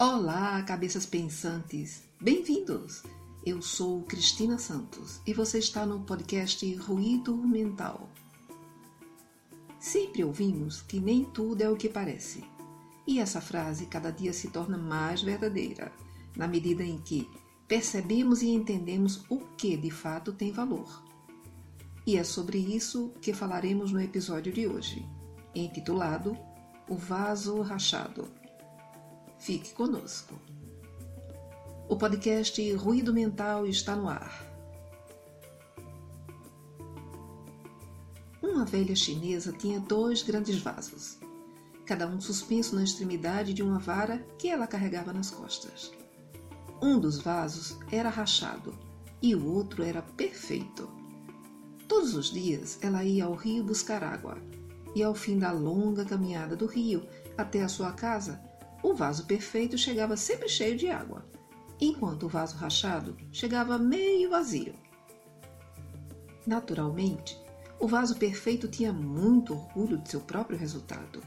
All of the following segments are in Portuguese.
Olá, cabeças pensantes! Bem-vindos! Eu sou Cristina Santos e você está no podcast Ruído Mental. Sempre ouvimos que nem tudo é o que parece. E essa frase cada dia se torna mais verdadeira, na medida em que percebemos e entendemos o que de fato tem valor. E é sobre isso que falaremos no episódio de hoje, intitulado O Vaso Rachado. Fique conosco. O podcast Ruído Mental está no ar. Uma velha chinesa tinha dois grandes vasos, cada um suspenso na extremidade de uma vara que ela carregava nas costas. Um dos vasos era rachado e o outro era perfeito. Todos os dias ela ia ao rio buscar água, e ao fim da longa caminhada do rio até a sua casa, o vaso perfeito chegava sempre cheio de água, enquanto o vaso rachado chegava meio vazio. Naturalmente, o vaso perfeito tinha muito orgulho de seu próprio resultado,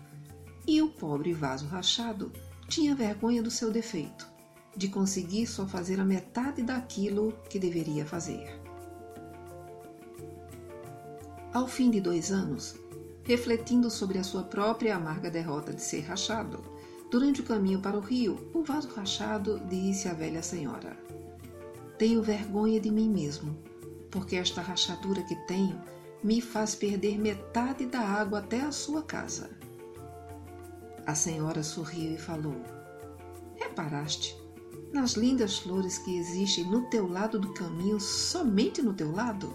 e o pobre vaso rachado tinha vergonha do seu defeito, de conseguir só fazer a metade daquilo que deveria fazer. Ao fim de dois anos, refletindo sobre a sua própria amarga derrota de ser rachado, Durante o caminho para o rio, o vaso rachado disse à velha senhora: Tenho vergonha de mim mesmo, porque esta rachadura que tenho me faz perder metade da água até a sua casa. A senhora sorriu e falou: Reparaste nas lindas flores que existem no teu lado do caminho, somente no teu lado?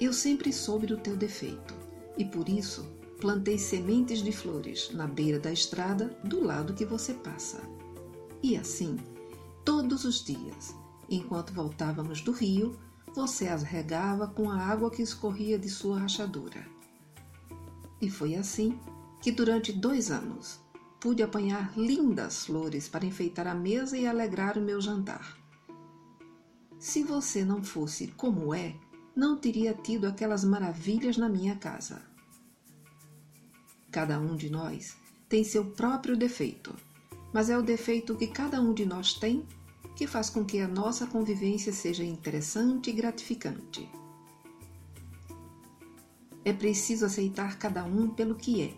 Eu sempre soube do teu defeito e por isso plantei sementes de flores na beira da estrada do lado que você passa. E assim, todos os dias, enquanto voltávamos do rio, você as regava com a água que escorria de sua rachadura. E foi assim que durante dois anos pude apanhar lindas flores para enfeitar a mesa e alegrar o meu jantar. Se você não fosse como é, não teria tido aquelas maravilhas na minha casa. Cada um de nós tem seu próprio defeito, mas é o defeito que cada um de nós tem que faz com que a nossa convivência seja interessante e gratificante. É preciso aceitar cada um pelo que é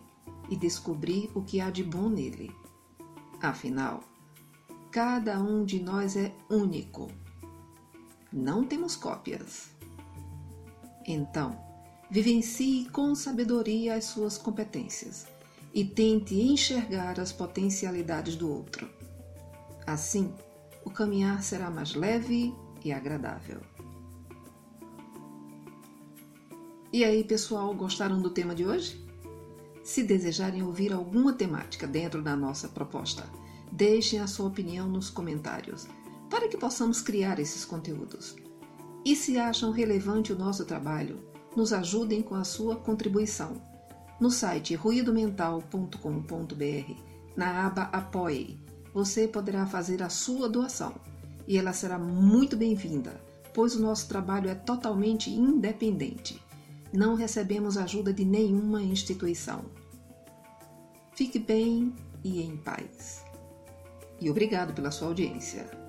e descobrir o que há de bom nele. Afinal, cada um de nós é único. Não temos cópias. Então, Vivencie com sabedoria as suas competências e tente enxergar as potencialidades do outro. Assim, o caminhar será mais leve e agradável. E aí, pessoal, gostaram do tema de hoje? Se desejarem ouvir alguma temática dentro da nossa proposta, deixem a sua opinião nos comentários para que possamos criar esses conteúdos. E se acham relevante o nosso trabalho, nos ajudem com a sua contribuição. No site ruidomental.com.br, na aba Apoie, você poderá fazer a sua doação e ela será muito bem-vinda, pois o nosso trabalho é totalmente independente. Não recebemos ajuda de nenhuma instituição. Fique bem e em paz. E obrigado pela sua audiência.